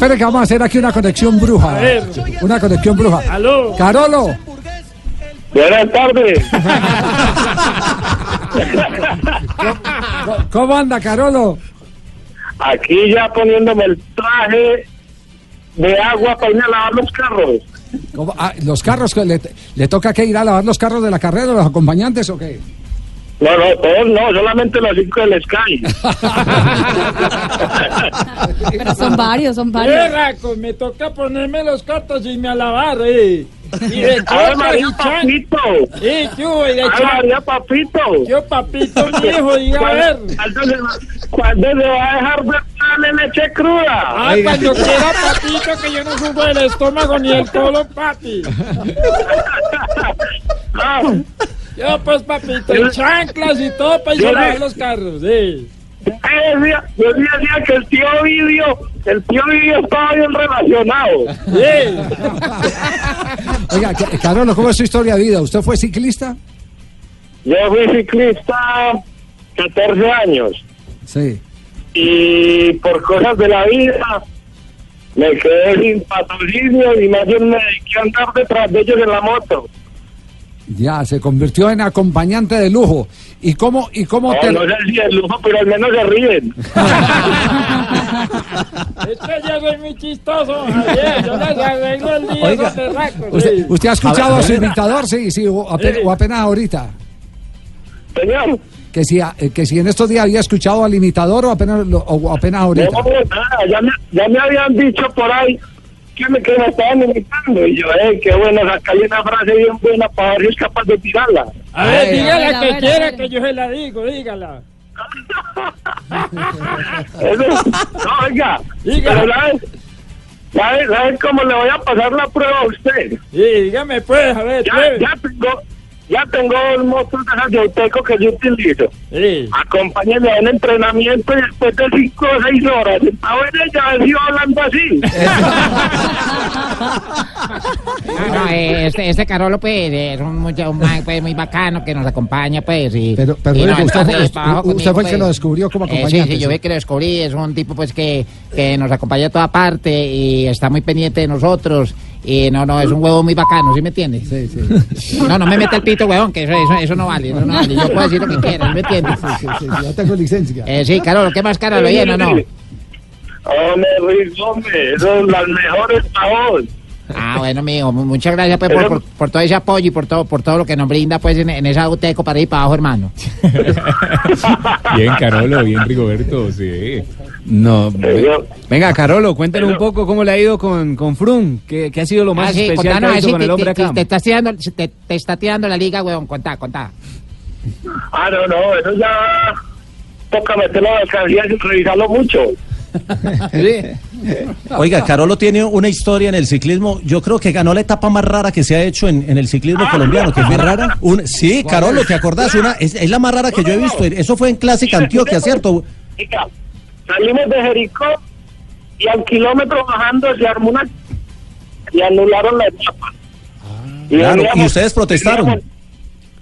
Espera que vamos a hacer aquí una conexión bruja. Una conexión bruja. Aló. Carolo. Buenas tardes. ¿cómo- ¿Cómo anda, Carolo? Aquí ya poniéndome el traje de agua para ir a lavar los carros. ¿Cómo- ah, los carros, que le, le toca que ir a lavar los carros de la carrera, los acompañantes o qué? No, no, todos no, solamente los cinco del Sky. Pero son varios, son varios. Raco, me toca ponerme los cortos y me a lavar, eh. Y de ¡Ave coca y María. Papito! Eh, yo, y de ¡Ave chan. María Papito! Yo, papito, mi hijo, diga a ver. ¿Cuándo se, va- a dejar de darle leche cruda? Ah, cuando quiera, papito, que yo no sufro del estómago ni el colon, papi. Ah, Yo, pues, papito, y chanclas y todo para ir a Yo le- los carros, eh. yo decía, yo decía que el tío Vidio, el tío Vidio estaba bien relacionado. Eh. Oiga, ¿cómo es su historia de vida? ¿Usted fue ciclista? Yo fui ciclista 14 años. Sí. y por cosas de la vida me quedé sin patrocinio y más bien me dediqué a andar detrás de ellos en la moto. Ya, se convirtió en acompañante de lujo. ¿Y cómo, y cómo No, te... no sé si es lujo, pero al menos se ríen. Es que yo soy muy chistoso, Javier. Yo les arreglo el día Oiga, ¿Usted, usted ha escuchado a su imitador? Sí, sí, o apenas, o apenas ahorita. Señor, Que si, a- eh, que si en estos días había escuchado al imitador o apenas, lo- o apenas ahorita. no, nada, ya me, ya me habían dicho por ahí que me, que me estaban imitando. Y yo, eh, qué bueno, sacarle una frase bien buena para ver si es capaz de tirarla. A ver, Ay, dígala a ver, a que ver, quiera que yo se la digo, dígala. Eso, no, oiga, Diga. pero ¿sabes? ¿Sabes, ¿Sabes cómo le voy a pasar la prueba a usted? Sí, dígame pues, a ver, ya, pues. ya tengo ya tengo dos motos de esas de Auteco que yo utilizo. Sí. Acompáñenme a un entrenamiento y después de cinco o seis horas sentado en ella, a ver si va hablando así. No, no, eh, este, este Carolo, pues, es un, un man, pues, muy bacano que nos acompaña, pues, y... Pero, pero y no, usted, fue- entonces, usted- trabajo usted fue el que conmigo, lo pues. descubrió como Eh, acompañante. sí, sí, yo vi que lo descubrí, es un tipo, pues, que, que nos acompaña a toda parte y está muy pendiente de nosotros, y no, no, es un huevo muy bacano, ¿sí me entiendes? Sí, sí. No, no me mete el pito, huevón, que eso, eso, eso no vale, eso no vale, yo puedo decir lo que quiera, ¿sí me entiendes? Sí, sí, sí, yo tengo licencia. Eh, sí, Carolo, ¿qué más Carolo? Bien o no? Hombre, Luis, hombre, son las mejores para vos. Ah, bueno, mijo, mu- muchas gracias pues, por, por, por todo ese apoyo y por todo, por todo lo que nos brinda pues en, en esa UTECO para ir para abajo, hermano. Bien, Carolo, bien, Rigoberto, sí. No, Yo- venga, Carolo, cuéntanos un poco cómo le ha ido con, con Frum. ¿Qué, qué ha sido lo más Ah, sí, especial que ver hecho si con te, el hombre te- acá? te estás tirando, te, te está tirando la liga, weón, contá, contá. Ah, no, no, eso ya toca meterlo a la alcaldía revisarlo mucho. Oiga, Carolo tiene una historia en el ciclismo. Yo creo que ganó la etapa más rara que se ha hecho en, en el ciclismo colombiano. Que fue rara. Un, sí, Carolo, ¿te acordás? Una, es, es la más rara que yo he visto. Eso fue en Clásica Antioquia, ¿cierto? Salimos de Jericó y al kilómetro bajando se armó una y anularon la etapa. Y Claro, y ustedes protestaron.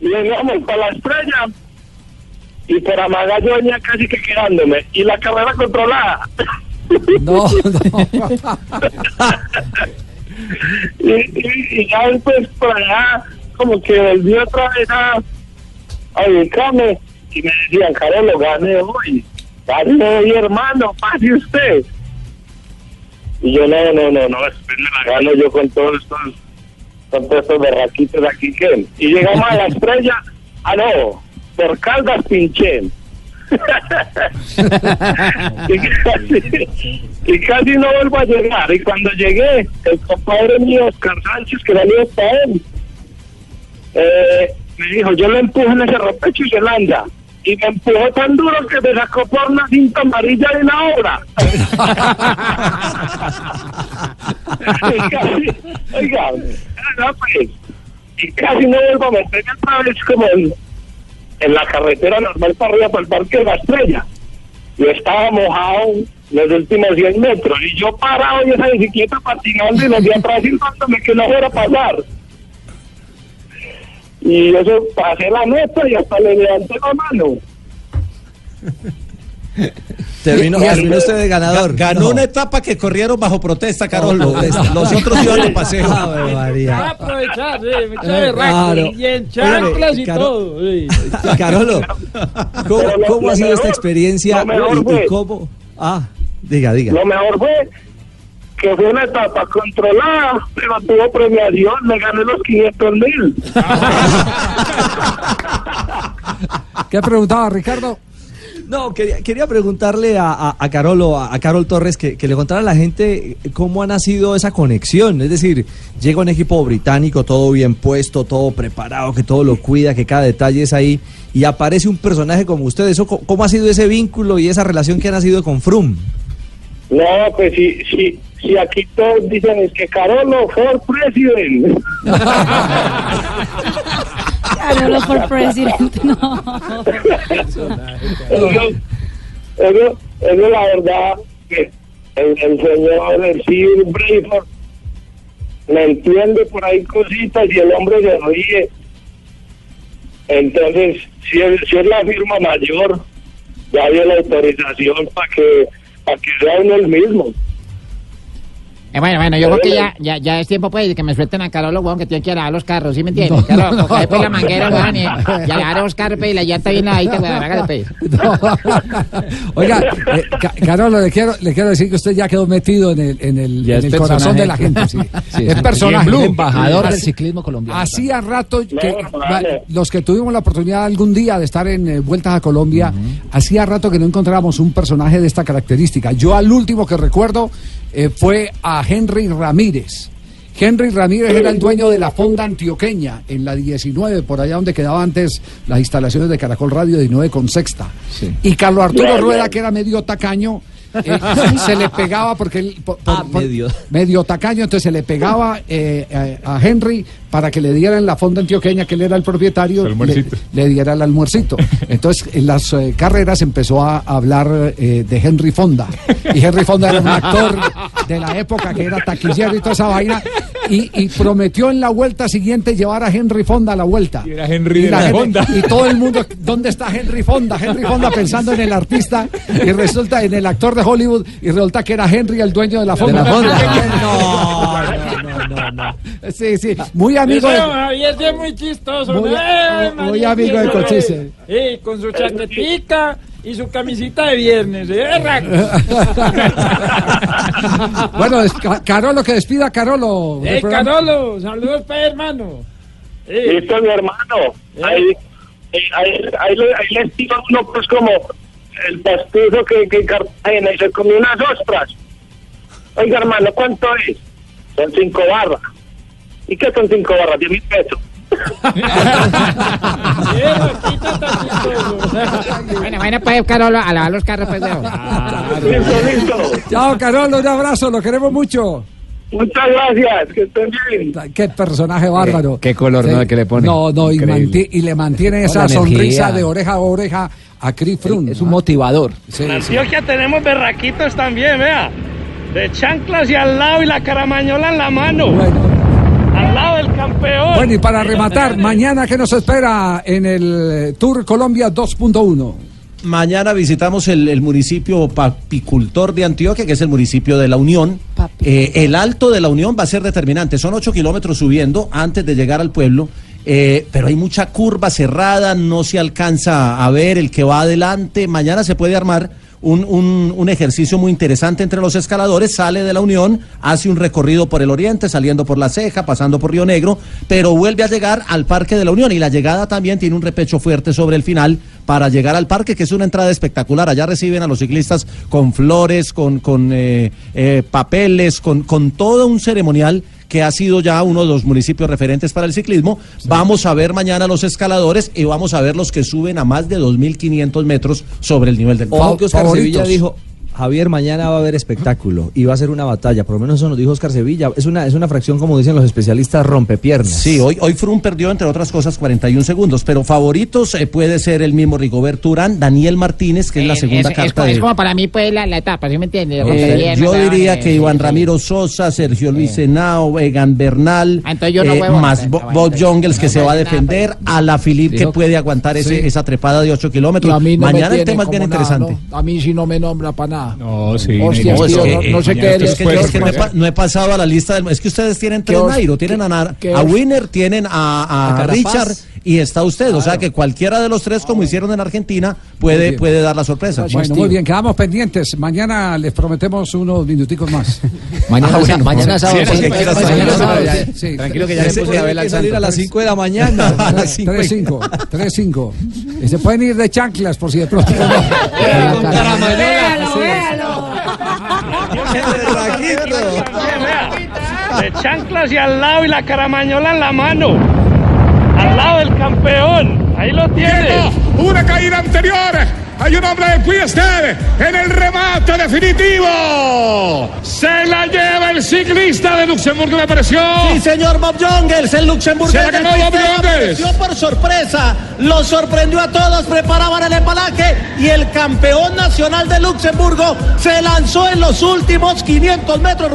Y veníamos para la estrella y por Amaga yo venía casi que quedándome y la carrera controlada. No, no. y, y, y ya después por allá como que volví otra vez a, a ubicarme y me decían, Carlos, gane hoy, gane hoy hermano, pase usted. Y yo, no, no, no, no, me la gano yo con todos estos, con todos estos berraquitos aquí que... Y llegamos a la estrella, ah no, por Caldas pinché. y, casi, y casi no vuelvo a llegar. Y cuando llegué, el compadre mío, Oscar Sánchez, que salió para él, eh, me dijo, yo le empujo en ese ropecho y se lanza. Y me empujó tan duro que me sacó por una cinta amarilla de una obra. y casi, oiga, no, pues, y casi no vuelvo a meterme otra vez como en, en la carretera normal para arriba, para el Parque de la Estrella. Yo estaba mojado los últimos 100 metros y yo parado en esa bicicleta patinando y los de atrás intentándome que no fuera a pasar. Y eso pasé la meta y hasta le levanté la mano. Terminó, Y- y- terminó usted de ganador. Ganó una etapa que corrieron bajo protesta, Carolo. Los otros iban de paseo. Va a aprovechar, sí, Eh, claro. Y en chanclas y Caro- todo. sí. Carolo, ¿cómo, cómo lo ha sido esta experiencia lo mejor y- y, fue- cómo? Ah, diga, diga. Lo mejor fue que fue una etapa controlada, pero tuvo premiación, me gané los 500 mil. ¿Qué preguntaba Ricardo? No, quería, quería preguntarle a, a, a Carolo, a, a Carol Torres, que, que le contara a la gente cómo ha nacido esa conexión. Es decir, llega un equipo británico, todo bien puesto, todo preparado, que todo lo cuida, que cada detalle es ahí, y aparece un personaje como usted. Eso, ¿Cómo ha sido ese vínculo y esa relación que ha nacido con Frum? No, pues si, si, si aquí todos dicen es que Carolo for president. Carolo for president, no. eso, eso, eso es la verdad que el, el señor, el Sir Brayford, me entiende por ahí cositas y el hombre se ríe. Entonces, si es, si es la firma mayor, ya dio la autorización para que, para que sea uno el mismo. Eh, bueno, bueno, yo creo que ya, ya, ya es tiempo pues de que me suelten a Carolo, weón, que tiene que lavar los carros, ¿sí me entiendes? Carolo, coge pues la manguera, weón, y ya le haré los carros pues, y la llanta bien lavadita, weón, hágale pues. Oiga, eh, Ca- Carolo, le quiero, le quiero decir que usted ya quedó metido en el, en el, en corazón de la gente. Sí. Sí, es personaje. Blue, embajador del ciclismo colombiano. Hacía rato que No, vale. los que tuvimos la oportunidad algún día de estar en eh, Vueltas a Colombia, hacía rato que no encontrábamos un personaje de esta característica. Yo al último que recuerdo eh, fue a Henry Ramírez. Henry Ramírez era el dueño de la fonda antioqueña en la 19, por allá donde quedaba antes las instalaciones de Caracol Radio 19 con sexta. Y Carlos Arturo Rueda, que era medio tacaño, eh, se le pegaba porque él por- por- Ah, por- medio. medio tacaño, entonces se le pegaba eh, a, a Henry para que le dieran la fonda antioqueña, que él era el propietario, le, diera el almuercito. Entonces en las eh, carreras empezó a hablar eh, de Henry Fonda. Y Henry Fonda era un actor de la época que era taquillero y toda esa vaina. Y, y prometió en la vuelta siguiente llevar a Henry Fonda a la vuelta. Y era Henry de la la gente- Fonda. Y todo el mundo, ¿dónde está Henry Fonda? Henry Fonda pensando en el artista y resulta en el actor de Hollywood y resulta que era Henry el dueño de la Fonda. la Fonda. No, no, no, no. Sí, sí, muy amigo de... Sí es muy chistoso. Muy- muy amigo de Cochise. Sí, con su chaquetica y su camisita de viernes. ¿eh? Bueno, es Ca- Carolo, que despida a Carolo. Hey, programa. Carolo, saludos, pues, hermano. Sí. Listo, mi hermano. Ahí, ahí, ahí, ahí le, ahí le tira uno, pues, como el pastuso que, que en Cartagena y se comió unas ostras. Oiga, hermano, ¿cuánto es? Son cinco barras. ¿Y qué son cinco barras? Diez mil pesos. Sí, Raquito está chistoso. Bueno, pues, Carolo, a lavar los carros, pues, listo. Chao, Carolo, un abrazo, lo queremos mucho. Muchas gracias. Que estén bien. Qué personaje bárbaro. qué color, ¿no? que le pone. No, no, y, Increíble. manti- y le mantiene esa energía. sonrisa de oreja a oreja a Chris Froome. Es un motivador. Sí, En sí. Antioquia tenemos berraquitos también, vea. De chanclas y al lado y la caramañola en la mano. Bueno. Al lado del campeón. Bueno, y para rematar, mañana, ¿qué nos espera en el Tour Colombia 2.1? Mañana visitamos el, el municipio papicultor de Antioquia, que es el municipio de La Unión. Eh, el alto de La Unión va a ser determinante. Son ocho kilómetros subiendo antes de llegar al pueblo. eh, pero hay mucha curva cerrada, no se alcanza a ver el que va adelante. Mañana se puede armar un, un- un ejercicio muy interesante entre los escaladores. Sale de la Unión, hace un recorrido por el oriente, saliendo por la ceja, pasando por Río Negro, pero vuelve a llegar al Parque de la Unión. Y la llegada también tiene un repecho fuerte sobre el final para llegar al parque, que es una entrada espectacular. Allá reciben a los ciclistas con flores, con, con eh, eh, papeles, con, con todo un ceremonial que ha sido ya uno de los municipios referentes para el ciclismo. Vamos a ver mañana los escaladores y vamos a ver los que suben a más de 2.500 metros sobre el nivel del mar. Ojo que Oscar favoritos. Sevilla dijo, Javier, mañana va a haber espectáculo y va a ser una batalla, por lo menos eso nos dijo Oscar Sevilla. Es una, es una fracción, como dicen los especialistas, rompepiernas. Sí, hoy, hoy Froome perdió, entre otras cosas, 41 segundos, pero favoritos eh, puede ser el mismo Rigoberto Urán, Daniel Martínez, que es la segunda es, carta es, como, de... es como para mí, pues, la, la etapa, ¿sí me entiendes? Eh, yo diría que Iván Ramiro Sosa, Sergio Luis Henao, Egan Bernal, Ah, yo no eh, más Bob entonces, Jongles que no se va a nada, defender, a la Philippe que puede aguantar ese- Sí. esa trepada de 8 kilómetros. No Mañana el tema es bien interesante. ¿no? A mí sí no me nombra para nada. No, sí. Hostia, Nairo. tío, es que, no, no sé eh, qué es que, es que no, he, no he pasado a la lista del, es que ustedes tienen tres os- Nairo, tienen a, Nar- a Winner, tienen a, a A. Richard y está usted, o sea que cualquiera de los tres como hicieron en Argentina puede puede dar la sorpresa. Bueno, muy bien, quedamos pendientes. Mañana les prometemos unos minuticos más. Mañana, Ah, bueno, mañana pues, sábado. Tranquilo que ya que al salir a las 5 de la mañana. a las cinco y- 3-5, 3-5. Y Se pueden ir de chanclas por si de pronto. Véalo, véalo. De chanclas y al lado y la caramañola en la mano. Al lado del campeón. Ahí lo tienes. Una caída anterior. Hay un hombre de Quiested en el remate definitivo. Se la lleva el ciclista de Luxemburgo, me pareció. Sí, señor Bob Jongles, el luxemburgués. Se la ganó Bob por sorpresa, lo sorprendió a todos, preparaban el empalaje y el campeón nacional de Luxemburgo se lanzó en los últimos 500 metros.